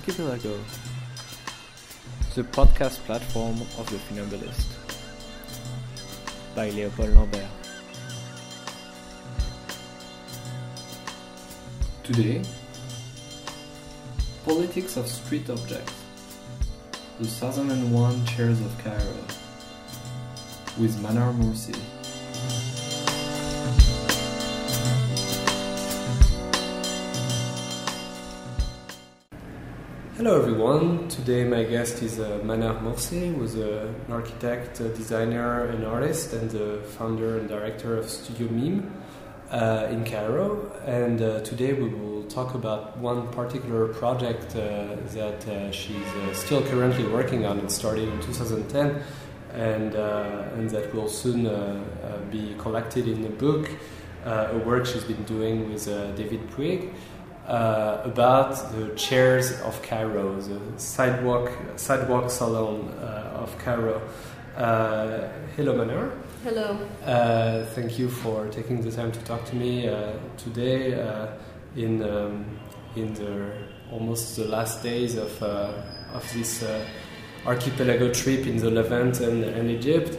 Archipelago, the podcast platform of the Funambulist, by Léopold Lambert. Today, Politics of Street Objects, the 2001 Chairs of Cairo, with Manar Moursi. Hello everyone. Today my guest is uh, Manar Moursi, who's uh, an architect, a designer, and artist, and the founder and director of Studio Meem uh, in Cairo. And uh, today we will talk about one particular project uh, that uh, she's still currently working on. It started in 2010, and and that will soon be collected in a book, a work she's been doing with David Puig uh, about the chairs of Cairo, the sidewalk sidewalk salon uh, of Cairo. Uh, hello, Manar. Hello. Uh, thank you for taking the time to talk to me uh, today uh, in um, in the almost the last days of of this archipelago trip in the Levant and, and Egypt.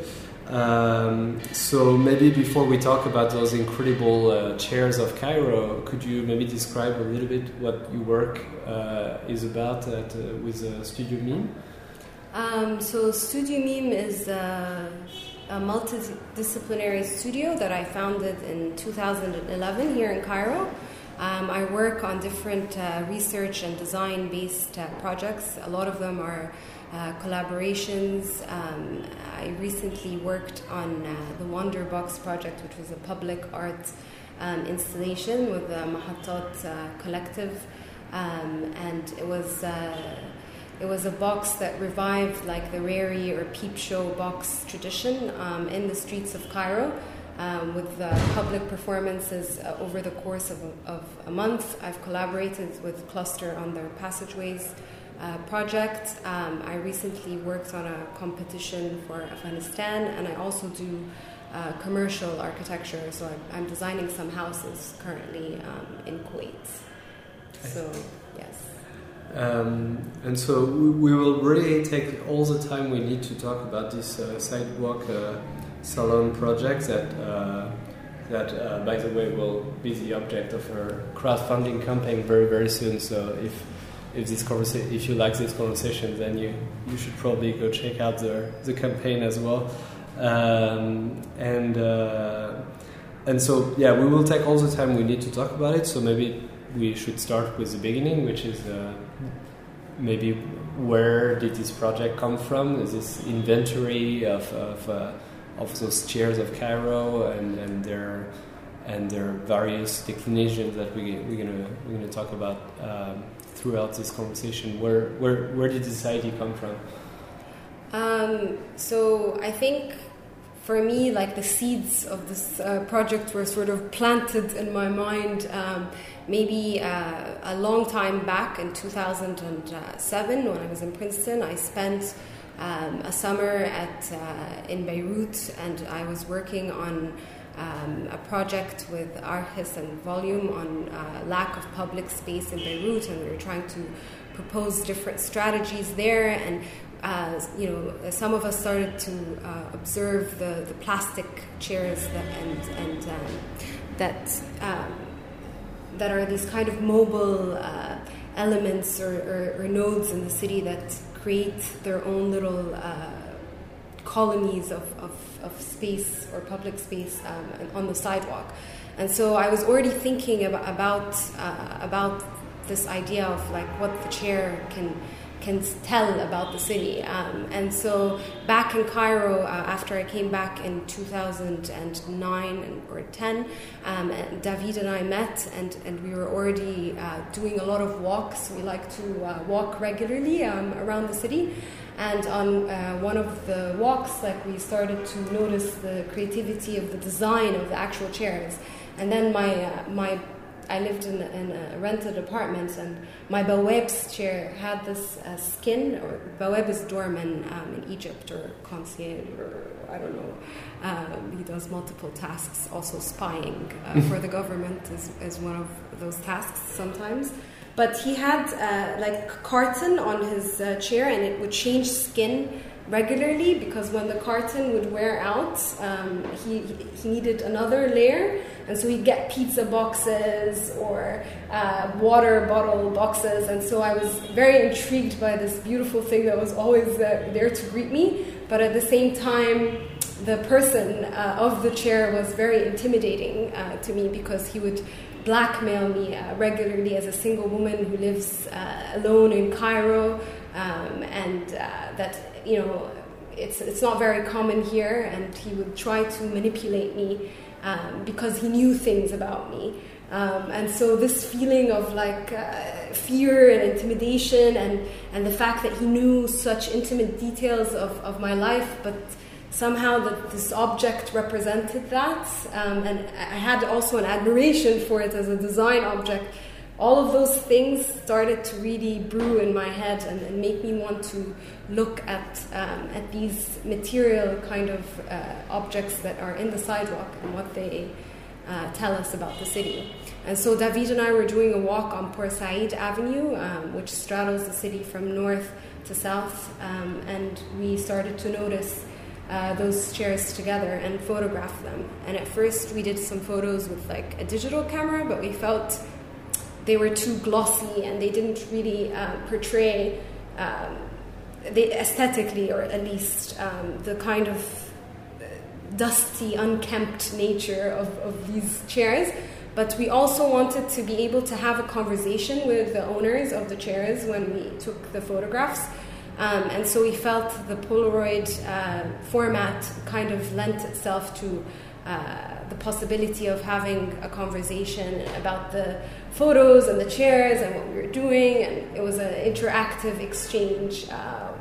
Um, so maybe before we talk about those incredible uh, chairs of Cairo, could you maybe describe a little bit what your work uh, is about at, uh, with uh, Studio Meem? Um, so Studio Meem is a, a, multidisciplinary studio that I founded in 2011 here in Cairo. Um, I work on different uh, research and design-based uh, projects. A lot of them are uh, collaborations. Um, I recently worked on uh, the Wonder Box project, which was a public art um, installation with the Mahatat uh, Collective, um, and it was uh, it was a box that revived like the Raree or Peep Show box tradition um, in the streets of Cairo. Um, with public performances uh, over the course of a, of a month. I've collaborated with Cluster on their passageways uh, project. Um, I recently worked on a competition for Afghanistan, and I also do uh, commercial architecture. So I'm, I'm, designing some houses currently um, in Kuwait. So yes. Um, and so we will really take all the time we need to talk about this uh, sidewalk uh, salon project that uh, that, uh, by the way, will be the object of our crowdfunding campaign very, very soon. So if if this conversation, if you like this conversation, then you you should probably go check out the the campaign as well. Um, and uh, and so yeah, we will take all the time we need to talk about it. So maybe we should start with the beginning, which is uh, maybe where did this project come from? Is this inventory of of, uh, of those chairs of Cairo and and their and their various declinations that we, we're gonna we're gonna talk about um, throughout this conversation. Where where where did this idea come from? Um, so I think for me, like the seeds of this uh, project were sort of planted in my mind. Um, maybe uh, a long time back in 2007 when I was in Princeton, I spent um, a summer at uh, in Beirut, and I was working on um, a project with Archis and Volume on uh, lack of public space in Beirut, and we were trying to propose different strategies there. And uh, you know, some of us started to uh, observe the, the plastic chairs that, and and um, that um, that are these kind of mobile uh, elements or, or, or, nodes in the city that create their own little uh, colonies of, of, of space or public space um, on the sidewalk. And so I was already thinking about about, uh, about this idea of like what the chair can can tell about the city. Um, and so back in Cairo, uh, after I came back in 2009 or 10, um, David and I met, and, and we were already uh, doing a lot of walks. We like to uh, walk regularly um, around the city. And on uh, one of the walks, like we started to notice the creativity of the design of the actual chairs. And then my uh, my I lived in, in, a rented apartment, and my Bawab's chair had this uh, skin, or Bawab is doorman um, in Egypt, or concierge, or I don't know. Um, he does multiple tasks, also spying uh, for the government is, is one of those tasks sometimes. but he had uh, like carton on his uh, chair, and it would change skin regularly because when the carton would wear out, um, he, he needed another layer. And so he'd get pizza boxes or uh, water bottle boxes. And so I was very intrigued by this beautiful thing that was always uh, there to greet me. But at the same time, the person uh, of the chair was very intimidating uh, to me because he would blackmail me uh, regularly as a single woman who lives uh, alone in Cairo. Um, and that you know, it's, it's not very common here, and he would try to manipulate me um, because he knew things about me. Um, and so this feeling of like uh, fear and intimidation and, and the fact that he knew such intimate details of, of my life, but somehow that this object represented that. Um, and I had also an admiration for it as a design object all of those things started to really brew in my head and, and make me want to look at um, at these material kind of uh, objects that are in the sidewalk and what they uh, tell us about the city. And so David and I were doing a walk on Port Said Avenue, um, which straddles the city from north to south, um, and we started to notice uh, those chairs together and photograph them. And at first, we did some photos with like a digital camera, but we felt they were too glossy and they didn't really uh, portray um, the aesthetically or at least um, the kind of dusty unkempt nature of, of these chairs. But we also wanted to be able to have a conversation with the owners of the chairs when we took the photographs. Um, and so we felt the polaroid uh, format kind of lent itself to uh, the possibility of having a conversation about the photos and the chairs and what we were doing, and it was an interactive exchange uh,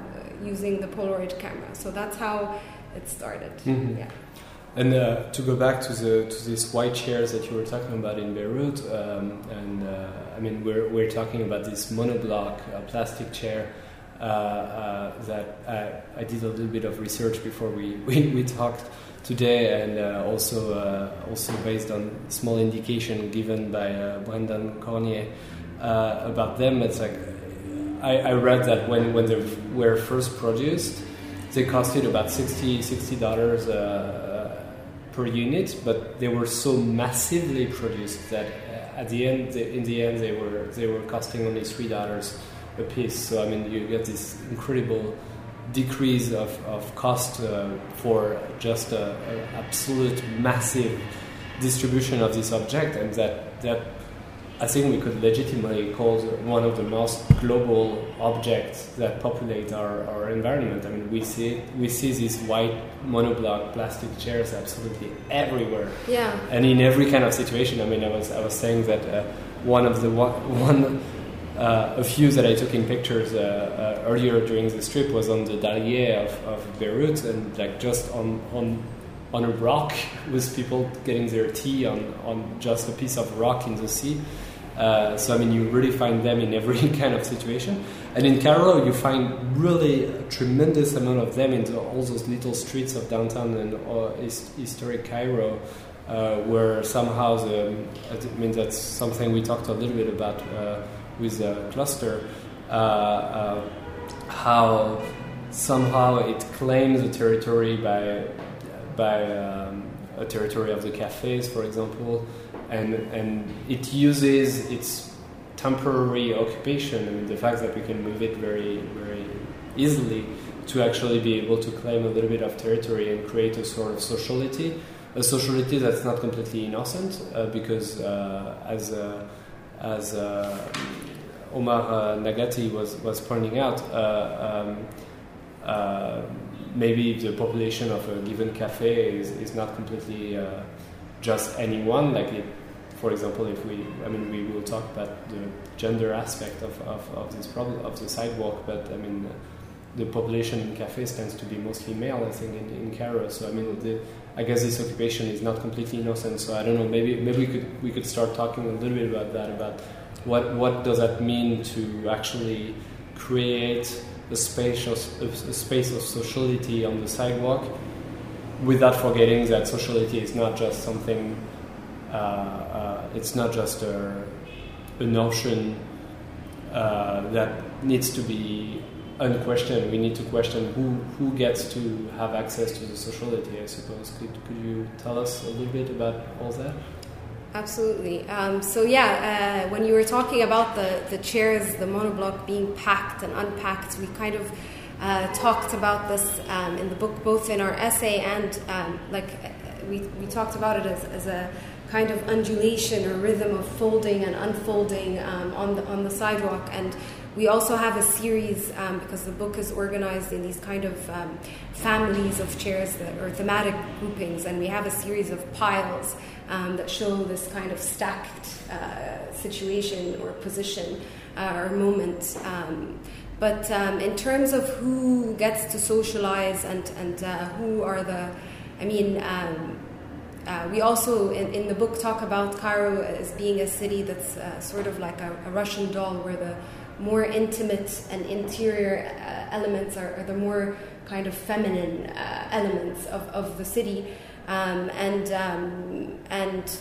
using the Polaroid camera. So that's how it started. Mm-hmm. Yeah. And uh, to go back to the to these white chairs that you were talking about in Beirut, um, and uh, I mean we're we're talking about this monoblock uh, plastic chair. Uh, uh, that I, I, did a little bit of research before we, we, we talked, today, and uh, also uh, also based on small indication given by uh, Brendan Cormier about them. It's like I, I, read that when when they were first produced, they costed about 60 dollars per unit, but they were so massively produced that at the end, in the end, they were they were costing only three dollars a piece. So I mean, you get this incredible decrease of, of cost uh, for just an absolute massive distribution of this object, and that, that I think we could legitimately call one of the most global objects that populate our, our environment. I mean, we see we see these white monoblock plastic chairs absolutely everywhere. Yeah. And in every kind of situation. I mean, I was I was saying that uh, one of the one, one uh, a few that I took in pictures uh, uh, earlier during this trip was on the Dalieh of, of Beirut and like just on, on on a rock with people getting their tea on, on just a piece of rock in the sea. Uh, so I mean, you really find them in every kind of situation. And in Cairo, you find really a tremendous amount of them in the, all those little streets of downtown and uh, historic Cairo, uh, where somehow the, I mean that's something we talked a little bit about with a cluster, uh, uh, how somehow it claims a territory by by um, a territory of the cafes, for example, and and it uses its temporary occupation and the fact that we can move it very very easily to actually be able to claim a little bit of territory and create a sort of sociality, a sociality that's not completely innocent uh, because uh, as uh, as uh, Omar uh, Nagati was, was pointing out, uh, um, uh, maybe the population of a given cafe is, is not completely just anyone. Like, it, for example, if we, I mean, we will talk about the gender aspect of, of, of this problem of the sidewalk, but I mean, the population in cafes tends to be mostly male, I think, in, in Cairo. So I mean, the, I guess this occupation is not completely innocent. So I don't know. Maybe maybe we could we could start talking a little bit about that about what what does that mean to actually create a space of, a space of sociality on the sidewalk without forgetting that sociality is not just something uh, uh, it's not just a, a notion uh, that needs to be unquestioned. We need to question who, who gets to have access to the sociality, I suppose. Could, could you tell us a little bit about all that? Absolutely. Um, so yeah, uh, when you were talking about the, the chairs, the monoblock being packed and unpacked, we kind of uh, talked about this um, in the book, both in our essay and um, like we, we talked about it as, as a kind of undulation or rhythm of folding and unfolding um, on the on the sidewalk and we also have a series um, because the book is organized in these kind of um, families of chairs that, or thematic groupings, and we have a series of piles um, that show this kind of stacked uh, situation or position uh, or moment. Um, but um, in terms of who gets to socialize and, and uh, who are the, I mean, um, uh, we also in, in, the book talk about Cairo as being a city that's uh, sort of like a, a, Russian doll, where the more intimate and interior uh, elements are, are, the more kind of feminine uh, elements of, of the city, um, and um, and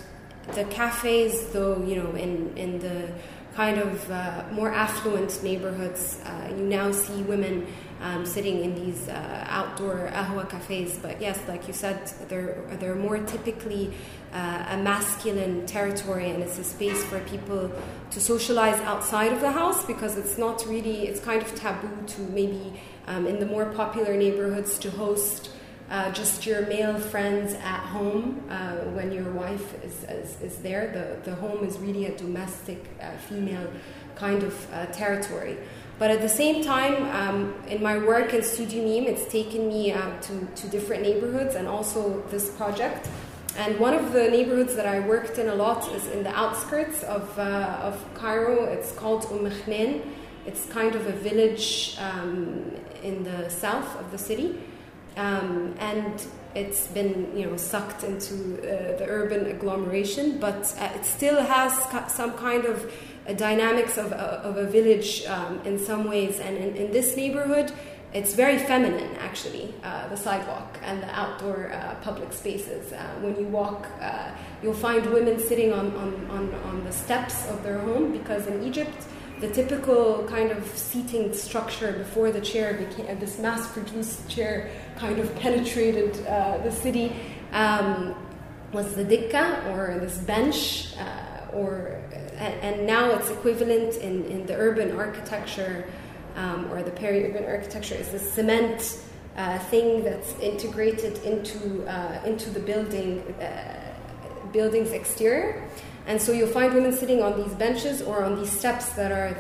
the cafes, though you know, in in the kind of uh, more affluent neighborhoods, uh, you now see women um, sitting in these uh, outdoor ahwa cafes. But yes, like you said, they're, they're more typically uh, a masculine territory and it's a space for people to socialize outside of the house because it's not really, it's kind of taboo to maybe um, in the more popular neighborhoods to host. Uh, just your male friends at home uh, when your wife is, is, is, there. The, the home is really a domestic uh, female kind of uh, territory. But at the same time, um, in my work in Studio Meem, it's taken me uh, to, to different neighborhoods and also this project. And one of the neighborhoods that I worked in a lot is in the outskirts of, uh, of Cairo. It's called Umm Khnain. It's kind of a village um, in the south of the city. Um, and it's been you know sucked into uh, the urban agglomeration, but uh, it still has some kind of dynamics of, uh, of a village um, in some ways. And in, in, this neighborhood, it's very feminine, actually, uh, the sidewalk and the outdoor uh, public spaces. Uh, when you walk, uh, you'll find women sitting on, on, on, on, the steps of their home because in Egypt, the typical kind of seating structure before the chair became this mass produced chair kind of penetrated uh, the city um, was the dikka or this bench or and, now it's equivalent in, in the urban architecture um, or the peri-urban architecture is the cement uh, thing that's integrated into uh, into the building uh, building's exterior. And so you'll find women sitting on these benches or on these steps that are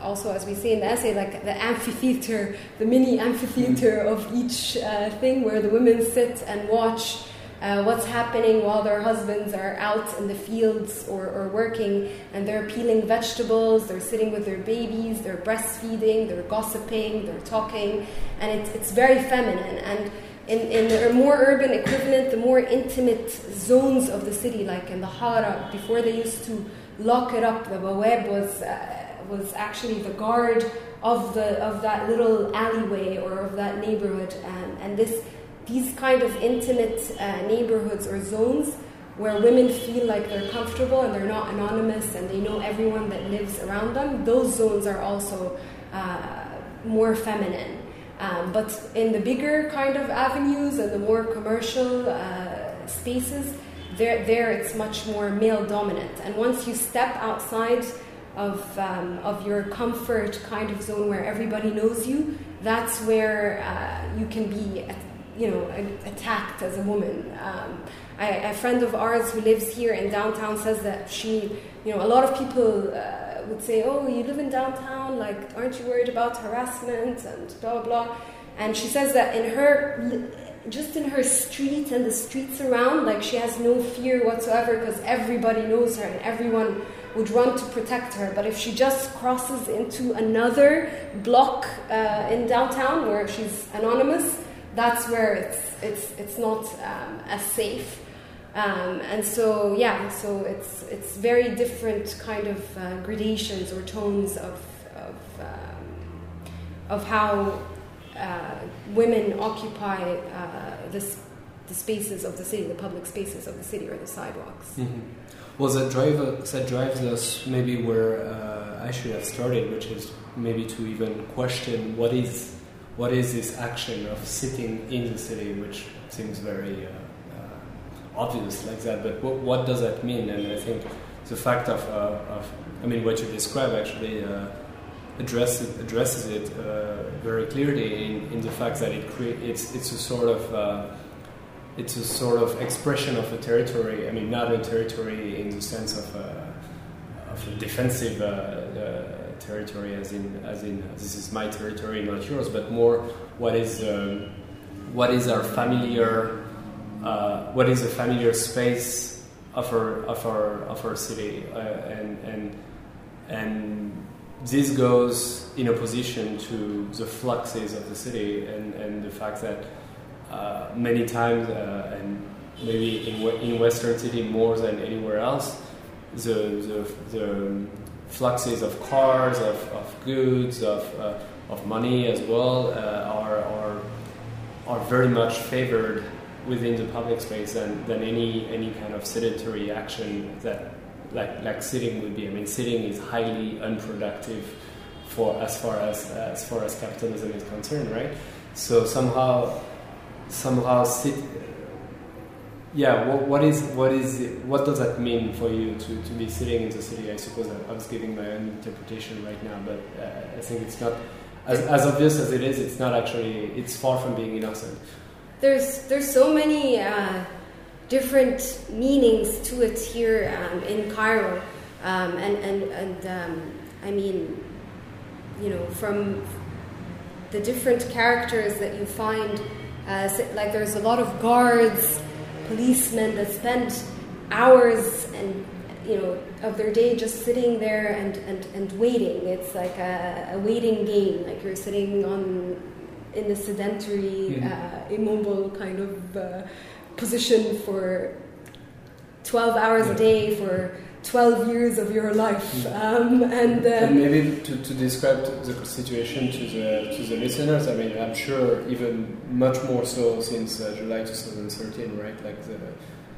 also, as we say in the essay, like the amphitheater, the mini amphitheater of each uh, thing where the women sit and watch uh, what's happening while their husbands are out in the fields or, or working and they're peeling vegetables, they're sitting with their babies, they're breastfeeding, they're gossiping, they're talking, and it's, it's very feminine. And in, in the more urban equivalent, the more intimate zones of the city, like in the Hara, before they used to lock it up, the Bawab was, uh, was actually the guard of, the, of that little alleyway or of that neighborhood. And, and this these kind of intimate uh, neighborhoods or zones where women feel like they're comfortable and they're not anonymous and they know everyone that lives around them, those zones are also uh, more feminine. Um, but in the bigger kind of avenues and the more commercial uh, spaces, there, there it's much more male dominant. And once you step outside of, um, of your comfort kind of zone where everybody knows you, that's where uh, you can be you know, attacked as a woman. Um, I, a friend of ours who lives here in downtown says that she, you know, a lot of people uh, would say, "Oh, you live in downtown, like, aren't you worried about harassment and blah blah?" And she says that in her, just in her street and the streets around, like, she has no fear whatsoever because everybody knows her and everyone would run to protect her. But if she just crosses into another block uh, in downtown where she's anonymous, that's where it's it's it's not um, as safe. Um, and so yeah, so it's it's very different kind of uh, gradations or tones of of, um, of how uh, women occupy uh, this the spaces of the city, the public spaces of the city, or the sidewalks. Mm-hmm. Well, that drives that drives us maybe where uh, I should have started, which is maybe to even question what is what is this action of sitting in the city, which seems very uh, uh, obvious like that. But what, what, does that mean? And I think the fact of, uh, of I mean, what you describe actually uh, addresses addresses it uh, very clearly in, in the fact that it it's it's a sort of it's a sort of expression of a territory. I mean, not a territory in the sense of a, of a defensive uh, uh, territory, as in as in this is my territory, not yours, but more what is um, what is our familiar uh, what is a familiar space of our of our of our city, uh, and and and this goes in opposition to the fluxes of the city and, and the fact that uh, many times, uh, and maybe in, in Western City more than anywhere else, the, the, the fluxes of cars, of, of goods, of, uh, of money as well are, are, are very much favored within the public space than, than any, any kind of sedentary action that like, like sitting would be. I mean, sitting is highly unproductive for as far as as far as capitalism is concerned, right? So somehow somehow sit yeah what, what is what is what does that mean for you to, to be sitting in the city? I suppose i, was giving my own interpretation right now but uh, i think it's not as, as obvious as it is it's not actually it's far from being innocent. There's there's so many uh, different meanings to it here um, in cairo. Um, and and, and um, i mean you know from the different characters that you find uh, like there's a lot of guards, policemen that spend hours and you know of their day just sitting there and, and, and waiting. It's like a, a waiting game. Like you're sitting on in the sedentary, mm-hmm. uh, immobile kind of uh, position for 12 hours a day for 12 years of your life. Um, and, uh, and, maybe to, to describe the situation to the, to the listeners, I mean, I'm sure even much more so since uh, July 2013, right? Like the,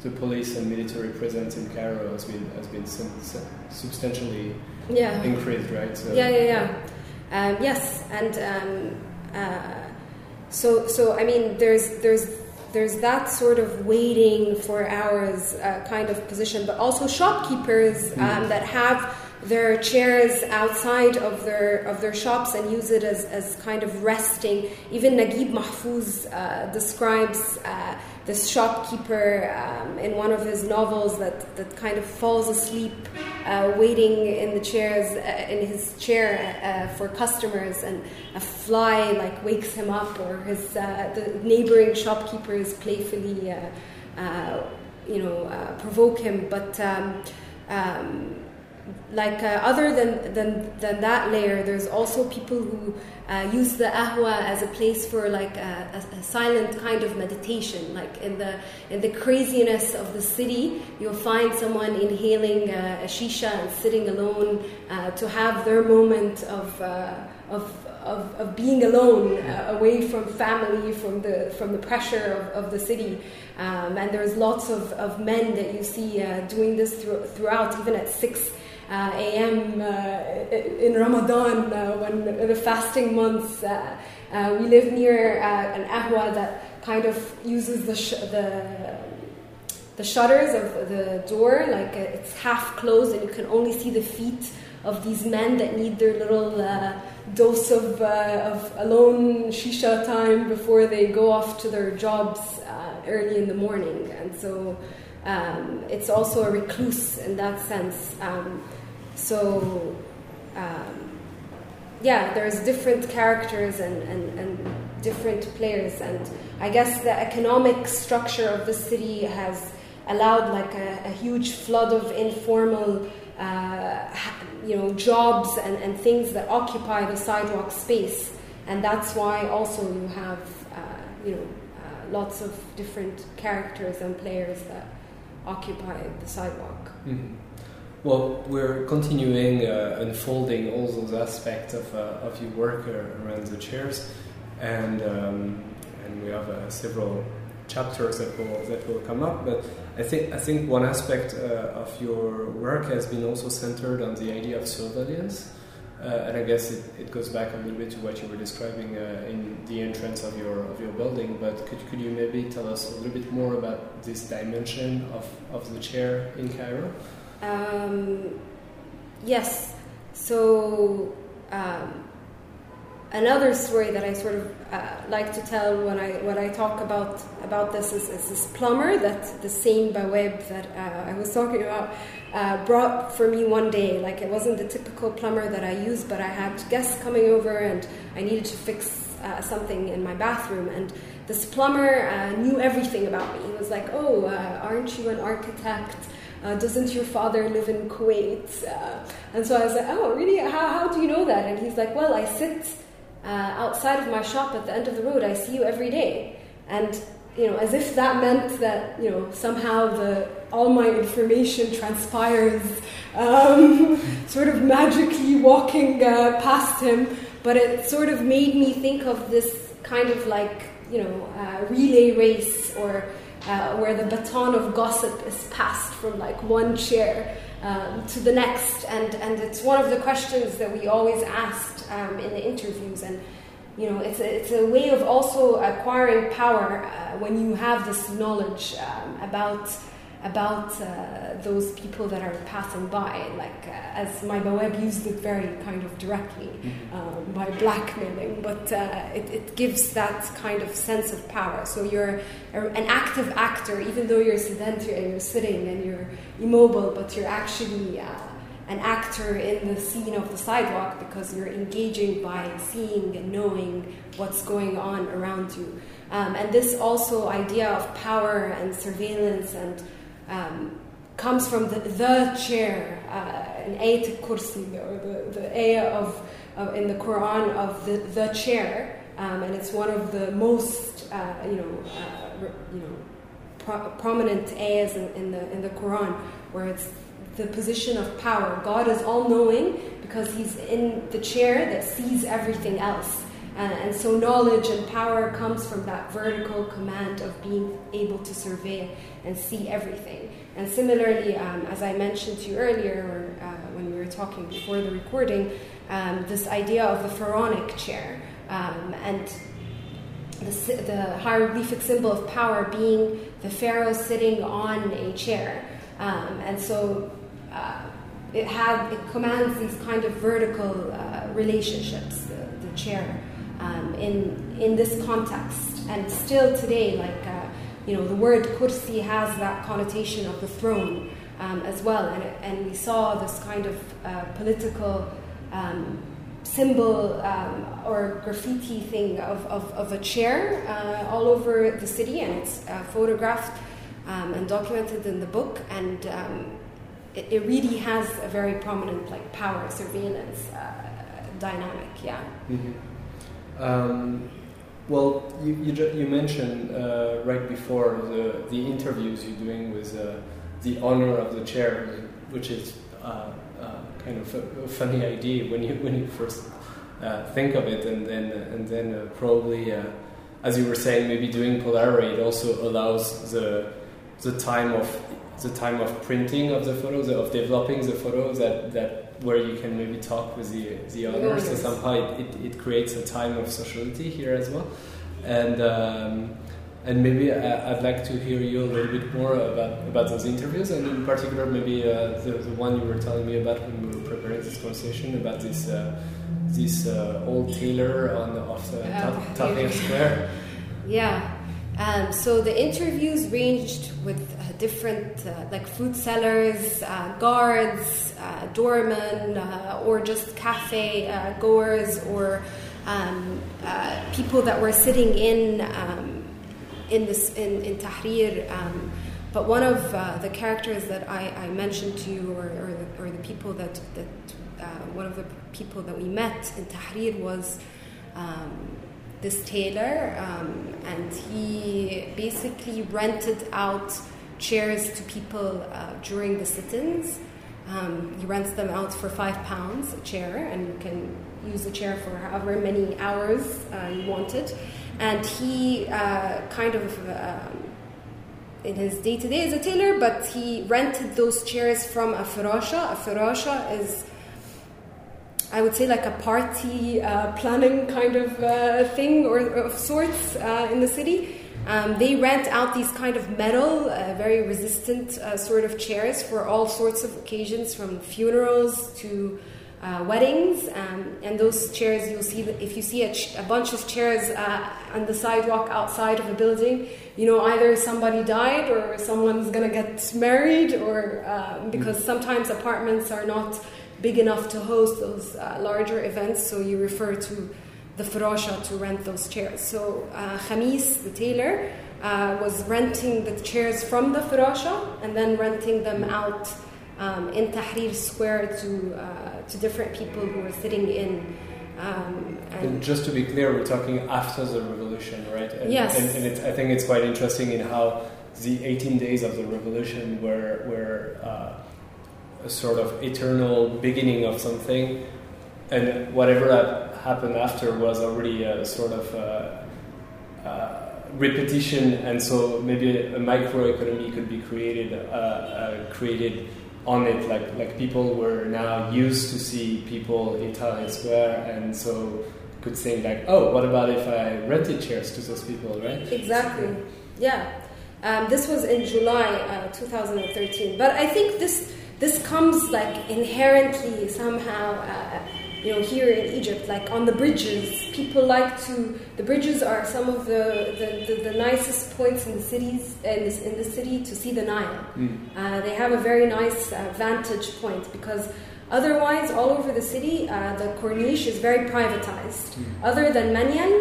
the police and military presence in Cairo has been, has been substantially yeah. increased, right? So, yeah, yeah, yeah. Um, yes, and um, uh, so, so I mean, there's, there's there's that sort of waiting for hours uh, kind of position, but also shopkeepers um, mm. that have their chairs outside of their of their shops and use it as, as kind of resting. Even Naguib Mahfouz uh, describes uh, this shopkeeper um, in one of his novels that, that kind of falls asleep uh, waiting in the chairs uh, in his chair uh, for customers and a fly like wakes him up or his uh, the neighboring shopkeepers playfully you know provoke him. But um, um, like uh, other than, than than that layer, there's also people who uh, use the ahwa as a place for like a, a, a, silent kind of meditation. Like in the in the craziness of the city, you'll find someone inhaling uh, a shisha and sitting alone uh, to have their moment of uh, of of, of being alone, uh, away from family, from the from the pressure of, of the city. Um, and there's lots of, of men that you see doing this through, throughout, even at six uh, a.m. Uh, in Ramadan uh, when the fasting months. we live near an ahwa that kind of uses the sh- the the shutters of the door like it's half closed and you can only see the feet of these men that need their little uh, dose of, uh, of alone shisha time before they go off to their jobs uh, early in the morning. And so um, it's also a recluse in that sense. Um, so, um, yeah, there's different characters and, and, and different players, and I guess the economic structure of the city has allowed like a, a huge flood of informal, uh, you know, jobs and, and things that occupy the sidewalk space, and that's why also you have, uh, you know, uh, lots of different characters and players that occupy the sidewalk. Mm-hmm. Well, we're continuing uh, unfolding all those aspects of, uh, of your work uh, around the chairs, and um, and we have uh, several chapters that will that will come up. But I think I think one aspect uh, of your work has been also centered on the idea of surveillance. Uh, and I guess it, it goes back a little bit to what you were describing uh, in the entrance of your of your building. But could, could you maybe tell us a little bit more about this dimension of, of the chair in Cairo? Um, yes. So um, another story that I sort of uh, like to tell when I when I talk about about this is, is this plumber that the same Bawab that uh, I was talking about uh, brought for me one day. Like it wasn't the typical plumber that I use, but I had guests coming over and I needed to fix uh, something in my bathroom and. This plumber uh, knew everything about me. He was like, "Oh, uh, aren't you an architect? doesn't your father live in Kuwait?" and so I was like, "Oh, really? How, how do you know that?" And he's like, "Well, I sit uh, outside of my shop at the end of the road. I see you every day. And, you know, as if that meant that, you know, somehow the, all my information transpires um, sort of magically walking uh, past him. But it sort of made me think of this kind of like, you know, uh, relay race or uh, where the baton of gossip is passed from like one chair um, to the next. And, and it's one of the questions that we always asked um, in the interviews. And, you know, it's a, it's a way of also acquiring power uh, when you have this knowledge um, about about uh, those people that are passing by, like uh, as my Bawab used it very kind of directly mm-hmm. um, by blackmailing, but uh, it, it, gives that kind of sense of power. So you're an active actor, even though you're sedentary and you're sitting and you're immobile, but you're actually uh, an actor in the scene of the sidewalk because you're engaging by seeing and knowing what's going on around you. Um, and this also idea of power and surveillance and um, comes from the, the chair, uh, an ayat kursi, or the, the ayah of, in the Quran of the, the chair, um, and it's one of the most, uh, you know, uh, you know, pro- prominent ayahs in, in, the in the Quran, where it's the position of power. God is all-knowing because He's in the chair that sees everything else. Uh, and so knowledge and power comes from that vertical command of being able to survey and see everything. And similarly, um, as I mentioned to you earlier, or uh, when we were talking before the recording, um, this idea of the pharaonic chair um, and the, the, hieroglyphic symbol of power being the pharaoh sitting on a chair. Um, and so uh, it had it commands these kind of vertical uh, relationships, the, the chair um, in in this context. And still today, like uh, you know, the word kursi has that connotation of the throne um, as well. And, and we saw this kind of uh, political um, symbol um, or graffiti thing of, of, of a chair uh, all over the city, and it's uh, photographed um, and documented in the book. And um, it, it, really has a very prominent like power surveillance uh, dynamic. Yeah. Mm-hmm. Um, well, you, you, you mentioned uh, right before the, the interviews you're doing with uh, the owner of the chair, which is uh, uh kind of a, a, funny idea when you when you first uh, think of it, and then and then uh, probably, as you were saying, maybe doing Polaroid also allows the the time of the time of printing of the photos of developing the photos that that where you can maybe talk with the the others. So somehow it, it, it, creates a time of sociality here as well, and. Um, and maybe uh, I'd like to hear you a little bit more about, about those interviews, and in particular, maybe uh, the, the one you were telling me about when we were preparing this conversation about this uh, this uh, old tailor on off the oh, Tahrir Square. Yeah. Um, so the interviews ranged with different uh, like food sellers, uh, guards, uh, doormen, uh, or just cafe uh, goers, or um, people that were sitting in um, in this in, in Tahrir. Um, but one of the characters that I, I, mentioned to you, or, or, the, or the people that that one of the people that we met in Tahrir was. Um, this tailor, um, and he basically rented out chairs to people uh, during the sit-ins. Um, he rents them out for five pounds a chair, and you can use the chair for however many hours uh, you want it. and he uh, kind of. Um, in his day to day as a tailor, but he rented those chairs from a firasha. A firasha is, I would say, like a party uh, planning kind of uh, thing or of sorts uh, in the city. Um, they rent out these kind of metal, uh, very resistant uh, sort of chairs for all sorts of occasions, from funerals to uh, weddings. Um, and those chairs, you'll see that if you see a, ch- a bunch of chairs uh, on the sidewalk outside of a building, you know either somebody died or someone's gonna get married, or um, because sometimes apartments are not big enough to host those uh, larger events, so you refer to the firasha to rent those chairs. So uh, Khamis, the tailor, uh, was renting the chairs from the firasha and then renting them out um, in Tahrir Square to uh, to different people who were sitting in. Um, And just to be clear, we're talking after the revolution, right? And, Yes. And, and it's, I think it's quite interesting in how the 18 days of the revolution were, were uh, a sort of eternal beginning of something, and whatever that happened after was already a sort of uh, uh, repetition, and so maybe a microeconomy could be created, uh, uh, created on it. Like like people were now used to see people in Tahrir Square, and so could think like, oh, what about if I rented chairs to those people, right? Exactly. Yeah. Um, this was in July uh, 2013. But I think this this comes like inherently somehow, uh, you know, here in Egypt, like on the bridges. People like to. The bridges are some of the the, the, the nicest points in the cities in, this, in the city to see the Nile. Uh, they have a very nice uh, vantage point because. Otherwise, all over the city, uh, the corniche is very privatized. Other than Manyan,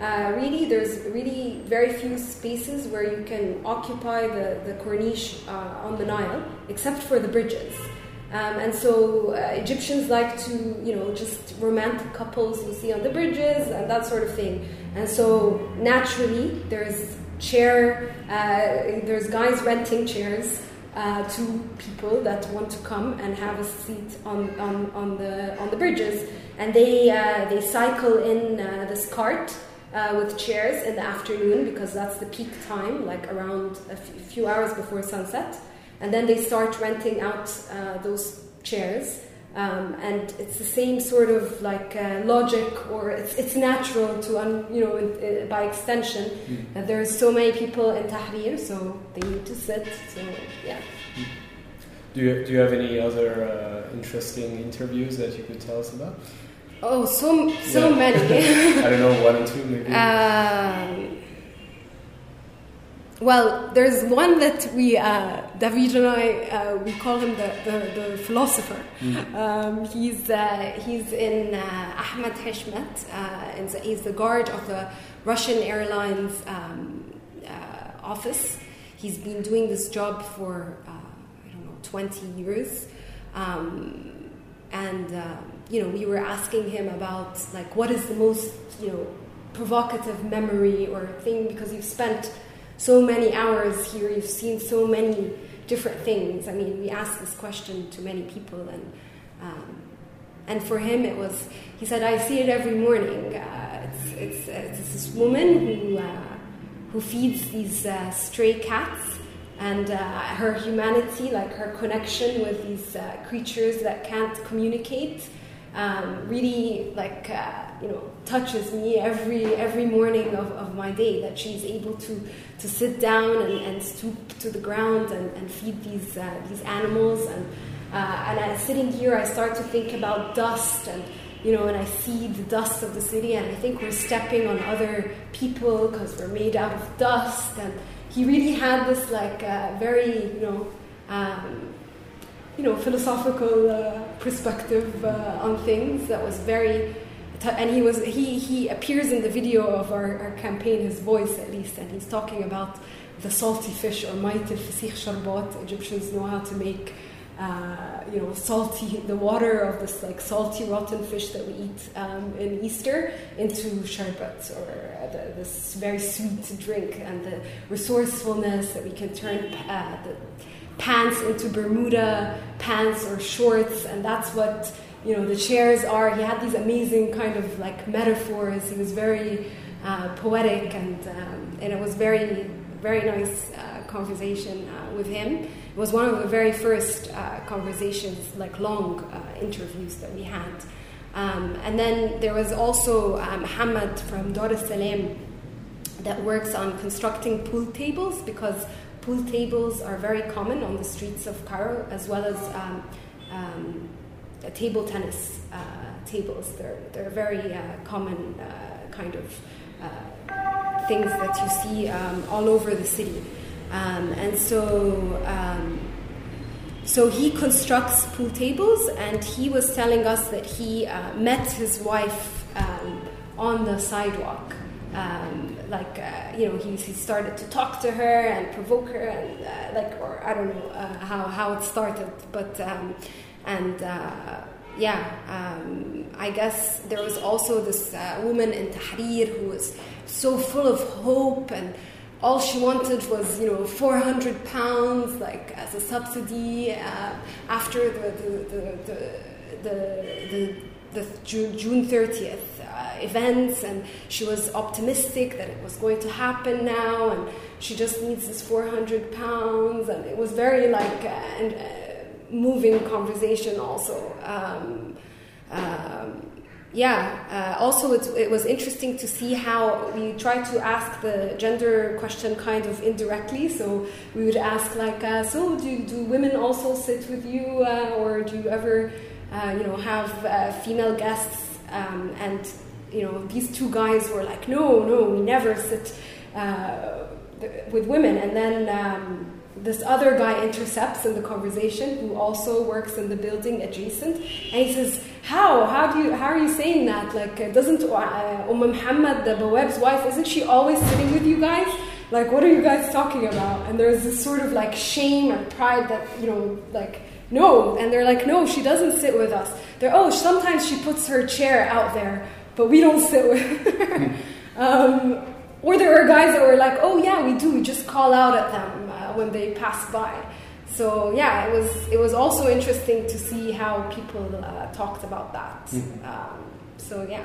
uh, really, there's really very few spaces where you can occupy the, the corniche uh, on the Nile, except for the bridges. Um, and so uh, Egyptians like to, you know, just romantic couples you see on the bridges and that sort of thing. And so naturally, there's chair, uh, there's guys renting chairs uh, to people that want to come and have a seat on, on, on the on the bridges, and they uh, they cycle in uh, this cart uh, with chairs in the afternoon because that's the peak time, like around a few hours before sunset, and then they start renting out uh, those chairs. Um, and it's the same sort of like uh, logic, or it's, it's natural to, un, you know, uh, by extension, that there's so many people in Tahrir, so they need to sit. So yeah. Do you, do you have any other uh, interesting interviews that you could tell us about? Oh, so so Yeah. many. I don't know, one or two maybe. um, well, there's one that we, uh, David and I, uh, we call him the, the, the philosopher. Um, he's, uh, he's in uh, Ahmed Hishmet, uh, he's the guard of the Russian Airlines um, uh, office. He's been doing this job for, uh, I don't know, 20 years. Um, and, you know, we were asking him about, like, what is the most, you know, provocative memory or thing because you've spent so many hours here, you've seen so many different things. I mean, we asked this question to many people, and um, and for him, it was he said, "I see it every morning. Uh, it's, it's it's this woman who uh, who feeds these uh, stray cats." And uh, her humanity, like her connection with these uh, creatures that can't communicate, um, really like uh, you know touches me every every morning of, of my day that she's able to to sit down and, and stoop to the ground and, and feed these uh, these animals. And uh, and sitting here I start to think about dust and you know and I see the dust of the city. And I think we're stepping on other people because we're made out of dust. And he really had this like uh, very you know um, you know, philosophical uh, perspective uh, on things that was very, and he was he he appears in the video of our, our campaign, his voice at least, and he's talking about the salty fish or mait al fasih sharbat. Egyptians know how to make. Uh, you know, salty the water of this like salty rotten fish that we eat um, in Easter into sharbat or uh, the, this very sweet drink, and the resourcefulness that we can turn uh, the pants into Bermuda pants or shorts, and that's what you know the chairs are. He had these amazing kind of like metaphors. He was very uh, poetic, and um, and it was very very nice uh, conversation uh, with him. It was one of the very first uh, conversations, like long interviews that we had. Um, and then there was also um, Hamad from Dar es Salaam that works on constructing pool tables because pool tables are very common on the streets of Cairo as well as um, um, table tennis uh, tables. They're, they're very uh, common uh, kind of things that you see um, all over the city. Um, and so, um, so he constructs pool tables, and he was telling us that he uh, met his wife um, on the sidewalk. Um, like uh, you know, he, he started to talk to her and provoke her, and uh, like, or I don't know how how it started, but um, and uh, yeah, um, I guess there was also this uh, woman in Tahrir who was so full of hope and all she wanted was you know 400 pounds like as a subsidy uh, after the the, the, the, June 30th uh, events. And she was optimistic that it was going to happen now. And she just needs this 400 pounds. And it was very like uh, and, uh, moving conversation also um, um, yeah, uh, also it was interesting to see how we tried to ask the gender question kind of indirectly. So we would ask like, uh, so do, do women also sit with you, uh, or do you ever, uh, you know, have uh, female guests? Um, and you know, these two guys were like, no, no, we never sit uh, with women. And then. Um, this other guy intercepts in the conversation who also works in the building adjacent. And he says how? How do you how are you saying that? Like uh, doesn't uh, umm muhammad the bawab's wife isn't she always sitting with you guys? Like what are you guys talking about? And there's this sort of like shame and pride that you know like no. And they're like no she doesn't sit with us. They're oh sometimes she puts her chair out there but we don't sit with her. Um, or there are guys that were like oh yeah we do. We just call out at them when they pass by. So yeah, it was it was also interesting to see how people uh, talked about that. Mm-hmm. Um, so yeah.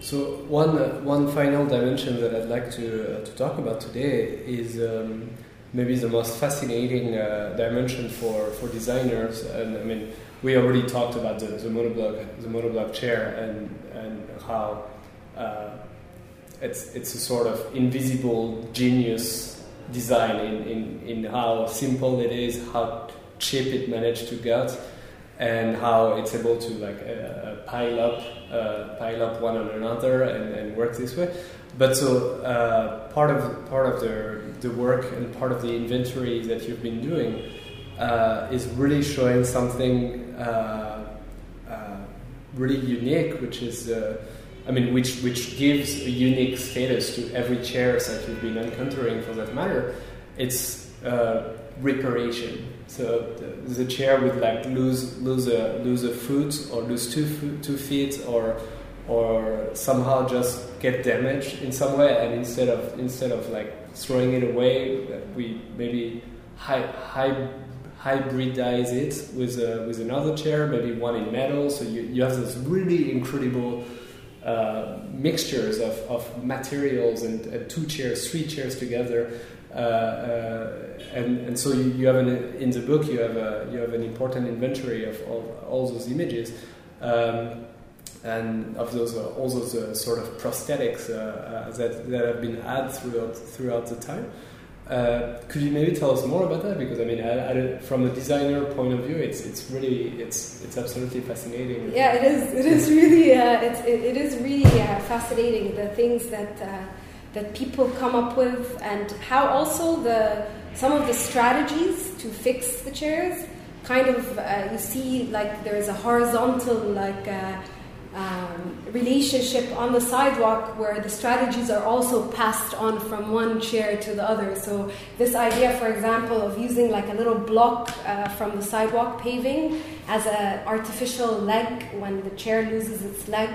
So one uh, one final dimension that I'd like to uh, to talk about today is um, maybe the most fascinating uh, dimension for, for designers. And I mean, we already talked about the, the monoblock the monoblock chair and and how uh, it's it's a sort of invisible genius design in, in, in how simple it is, how cheap it managed to get, and how it's able to like uh, uh, pile up uh, pile up one on another and, and work this way. But so uh, part of part of the the work and part of the inventory that you've been doing uh, is really showing something uh, really unique, which is I mean, which which gives a unique status to every chair that you've been encountering, for that matter. It's uh, reparation. So the, the, chair would like lose lose a lose a foot or lose two two feet or or somehow just get damaged in some way, and instead of instead of like throwing it away, we maybe high, high, hybridize it with a, with another chair, maybe one in metal. So you, you have this really incredible uh, mixtures of, of materials and, and, two chairs, three chairs together. Uh, uh, and, and so you, you have an, in the book you have a, you have an important inventory of, of all those images um, and of those uh, all those uh, sort of prosthetics that, that have been added throughout throughout the time. Uh, could you maybe tell us more about that? Because I mean, I, I, from a designer point of view, it's it's really it's it's absolutely fascinating. Yeah, it is. It is really uh, it's, it, it is really uh, fascinating the things that uh, that people come up with and how also the some of the strategies to fix the chairs kind of uh, you see like there is a horizontal like um, relationship on the sidewalk where the strategies are also passed on from one chair to the other. So, this idea, for example, of using like a little block uh, from the sidewalk paving as an artificial leg when the chair loses its leg.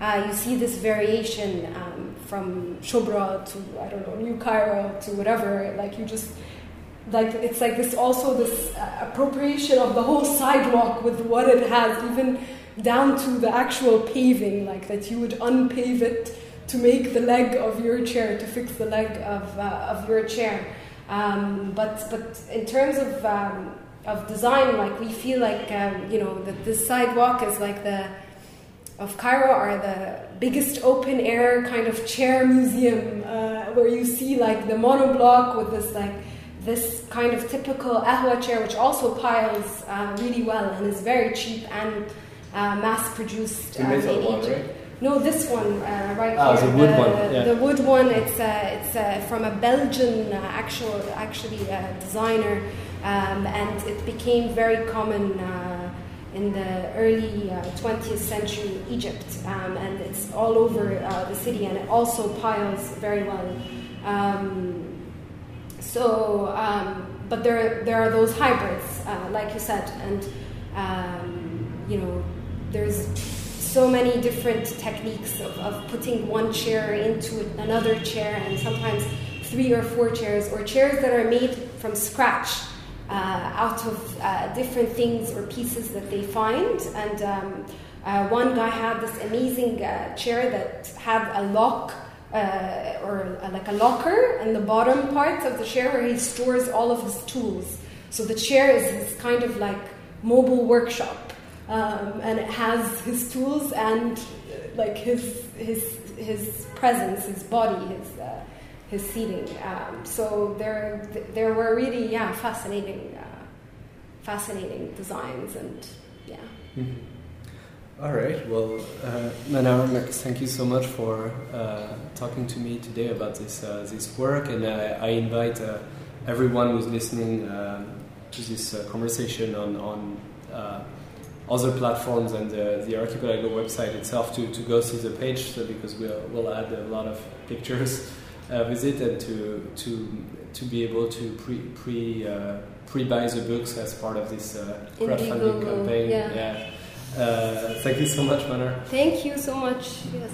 Uh, you see this variation um, from Shubra to I don't know New Cairo to whatever. Like you just like it's like this also this uh, appropriation of the whole sidewalk with what it has even down to the actual paving, like that you would unpave it to make the leg of your chair, to fix the leg of, uh, of your chair. Um, but but in terms of um, of design, like we feel like um, you know that this sidewalk is like the of Cairo are the biggest open air kind of chair museum uh, where you see like the monoblock with this like this kind of typical ahwa chair which also piles uh, really well and is very cheap and uh, mass produced um, in one, Egypt. Right? No, this one uh, right oh, here. the wood one. Yeah. The wood one. It's uh, it's uh, from a Belgian actual actually designer, um, and it became very common in the early uh, 20th century Egypt, um, and it's all over uh, the city, and it also piles very well. Um, so, um, but there there are those hybrids, uh, like you said, and um, you know, there's so many different techniques of, of putting one chair into another chair, and sometimes three or four chairs, or chairs that are made from scratch uh, out of uh, different things or pieces that they find. And um, uh, one guy had this amazing chair that had a lock. Uh, or uh, like a locker in the bottom part of the chair where he stores all of his tools. So the chair is his kind of like mobile workshop, um, and it has his tools and uh, like his his his presence, his body, his his seating. Um, so there, there were really, yeah, fascinating, uh, fascinating designs, and yeah. Mm-hmm. All right. Well, uh, Manar, thank you so much for uh, talking to me today about this uh, this work, and I invite uh, everyone who's listening um, to this uh, conversation on on uh, other platforms and the, the Archipelago website itself to, to go see the page so because we'll, we'll add a lot of pictures uh, it and to to to be able to pre pre uh, pre buy the books as part of this uh, crowdfunding campaign. Yeah. yeah. Uh, thank you so much, Manar. Thank you so much. Yes.